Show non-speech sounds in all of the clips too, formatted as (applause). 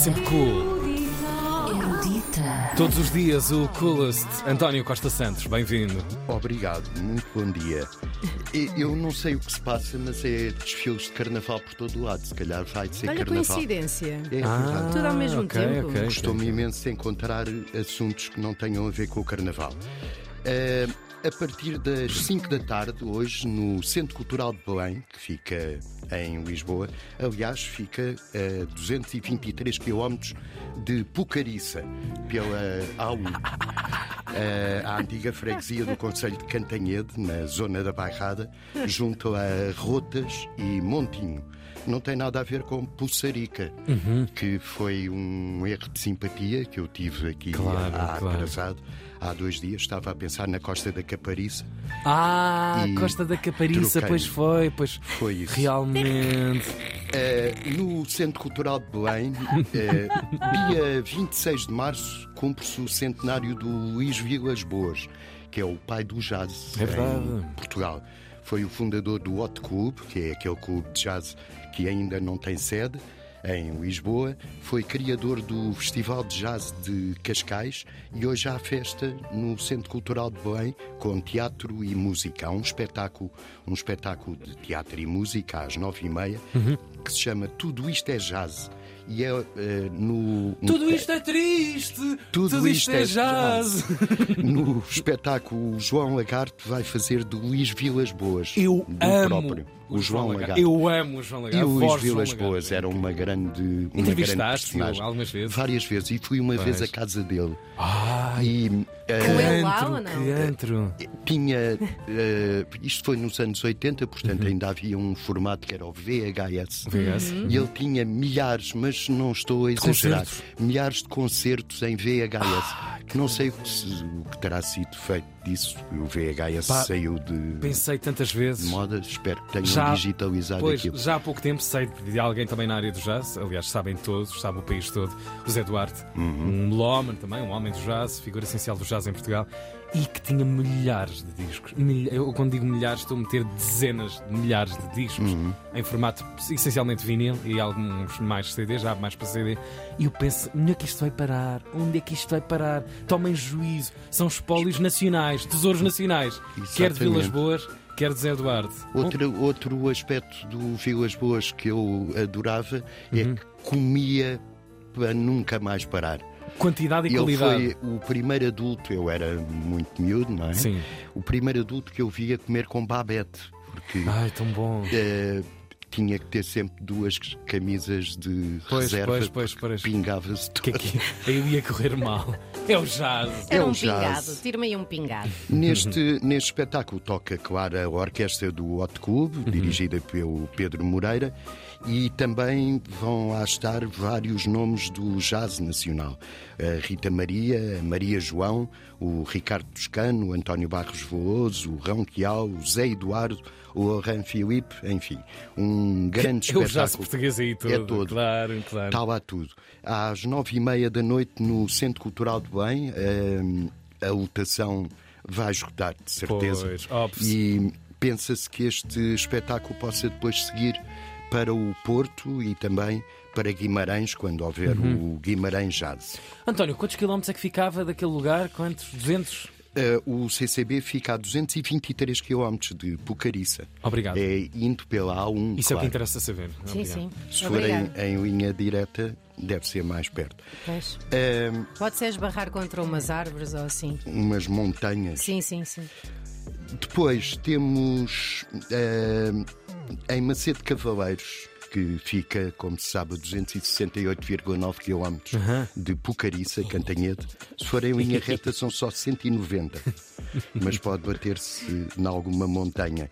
sempre cool. Erudita. Todos os dias o coolest. António Costa Santos, bem-vindo. Obrigado, muito bom dia. Eu não sei o que se passa, mas é desfiles de carnaval por todo o lado. Se calhar vai ser Olha carnaval. coincidência. É verdade. Tudo ao mesmo ok, tempo. ok. Costumo imenso encontrar assuntos que não tenham a ver com o carnaval. Eh, a partir das 5 da tarde, hoje, no Centro Cultural de Belém, que fica em Lisboa, aliás, fica a 223 km de Pucariça, pela A1. Eh, a antiga freguesia do Conselho de Cantanhede, na zona da Bairrada, junto a Rotas e Montinho. Não tem nada a ver com Pussarica, que foi um erro de simpatia que eu tive aqui Claro, há claro. atrasado. Há dois dias estava a pensar na Costa da Capariça. Ah, Costa da Capariça, pois foi, pois Foi isso. realmente. Eh, no Centro Cultural de Belém, (laughs) eh, dia 26 de março, cumpre-se o centenário do Luís Vilas Boas, que é o pai do jazz É em Portugal. Foi o fundador do Hot Club, que é aquele clube de jazz que ainda não tem sede, em Lisboa. Foi criador do Festival de Jazz de Cascais e hoje há festa no Centro Cultural de Belém com teatro e música. Há um espetáculo, um espetáculo de teatro e música às nove e meia que se chama Tudo Isto é Jazz. E é eh, no. Tudo isto é triste, Tudo isto, isto é é jazz. (laughs) No espetáculo, o João Lagarto vai fazer de Luís Vilas Boas. Eu do amo próprio. O João Lagarto. Eu amo o João E Lagarto. o Luís Vilas João. Boas era uma grande. Uma grande Entrevistaste-o personagem. algumas vezes? Várias vezes. E fui uma vez à casa dele. Ai, E eh, Com ele lá ou não? que antro. tinha. eh, isto foi nos anos 80, Uhum. portanto ainda havia um formato que era o VHS. VHS. E ele tinha milhares, mas não estou a exagerar, Concertos. milhares de concertos em VHS. não sei o que, se- o que terá sido feito disso. O VHS Pá, saiu de, Pensei tantas vezes. moda, espero que tenham Já- digitalizado Pois, aquilo. já há pouco tempo sei de alguém também na área do jazz, aliás, sabem todos, sabe o país todo, o Zé Duarte, Uhum. um melómano também, um homem do jazz, figura essencial do jazz em Portugal, e que tinha milhares de discos. Milha- Eu, quando digo milhares, estou a meter dezenas de milhares de discos Uhum. em formato essencialmente vinil e alguns mais CD, já mais para CD. E eu penso, onde é que isto vai parar? Onde é que isto vai parar? Tomem juízo, são espólios nacionais, tesouros nacionais, quer de Vilas Exatamente. Boas, quer de Zé Eduardo. Outro, outro aspecto do Vilas Boas que eu adorava Uhum. é que comia para nunca mais parar. Quantidade e Ele qualidade. foi o primeiro adulto, eu era muito miúdo, não é? Sim. O primeiro adulto que eu via comer com babete, porque Ai, tão bom. eh, tinha que ter sempre duas camisas de Pois, reserva, pois, pois, pois. pingava-se Que tudo. é que eu (laughs) ia correr mal. É o jazz. Era É um jazz. pingado. Tira-me aí um pingado. Neste, neste espetáculo toca, claro, a orquestra do Hot Club, Uhum. dirigida pelo Pedro Moreira, e também vão lá estar vários nomes do jazz nacional. A Rita Maria, a Maria João, o Ricardo Toscano, o António Barros Veloso, o Rão Quial, o Zé Eduardo, o Laurent Filipe, enfim, um grande É o jazz espetáculo. português aí todo. É todo. Claro, claro. Está lá tudo. Às nove e meia da noite no Centro Cultural de Belém, hum, a lotação vai esgotar, de certeza. Pois, óbvio. E pensa-se que este espetáculo possa depois seguir para o Porto e também para Guimarães, quando houver Uhum. o Guimarães Jazz. António, quantos quilómetros é que ficava daquele lugar? Quantos? 200? Uh, o CCB fica a 223 km de Pucariça. Obrigado. É indo pela A1. Isso é o claro. que interessa saber. Sim, Obrigado. sim. Se for em, em linha direta, deve ser mais perto. Hum, Pode ser esbarrar contra umas árvores ou assim. umas montanhas. Sim, sim, sim. Depois temos eh, em Macedo Cavaleiros, que fica, como se sabe, a 268,9 km de Pucariça, Cantanhede. Se for em linha (laughs) reta, são só 190, mas pode bater-se em alguma montanha.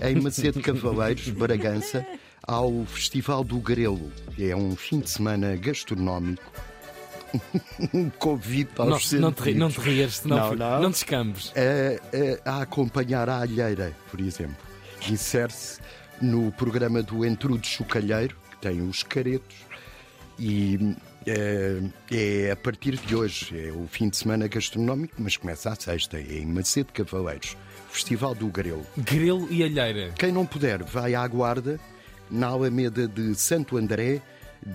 Em Macedo Cavaleiros, Bragança, há o Festival do Grelo, é um fim de semana gastronómico. (laughs) Um convite aos Não, não, te, não te rias, Não, não. não te escambes. a, a- a acompanhar a alheira, por exemplo. Insere-se no programa do Entrudo Chocalheiro, que tem os caretos, e eh, é, a partir de hoje, é o fim de semana gastronómico, mas começa à sexta, é em Macedo Cavaleiros, Festival do Grelo. Grelo e alheira. Quem não puder, vai à Guarda, na Alameda de Santo André,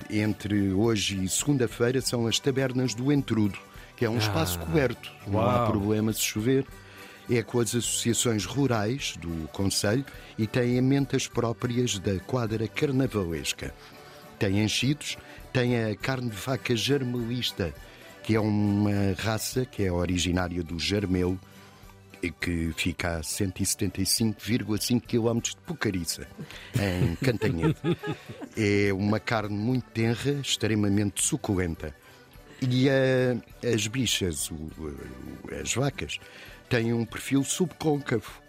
entre hoje e segunda-feira são as Tabernas do Entrudo, que é um espaço coberto. Não há Uau. problema se chover. É com as associações rurais do Conselho e tem amentas próprias da quadra carnavalesca. Tem enchidos, tem a carne de vaca jarmelista, que é uma raça que é originária do Jarmelo que fica a 175,5 km de Pucariça, em Cantanhede. é uma carne muito tenra, extremamente suculenta. E as bichas, o- as vacas, têm um perfil subcôncavo.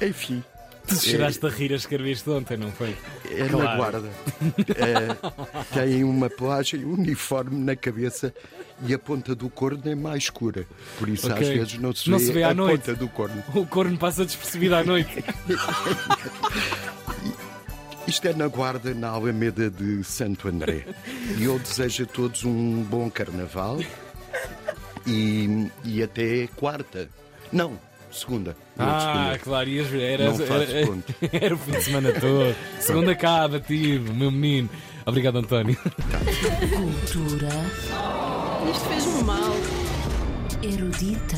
Enfim, Tu cheiraste a rir a escrever isto ontem, não foi? é na Claro. guarda. É, tem uma pelagem uniforme na cabeça e a ponta do corno é mais escura. Por isso, às Ok. vezes, não se Não vê, se vê a à noite. ponta do corno. O corno passa despercebido à noite. (laughs) Isto é na guarda, na Alameda de Santo André. E eu desejo a todos um bom carnaval e, e até quarta. Não, segunda. Ah, segunda. claro, ias ver. Era, era, conta. (laughs) era o fim de semana todo. Segunda cá, batido, meu menino. Obrigado, António. Cultura Isto fez-me mal. erudita.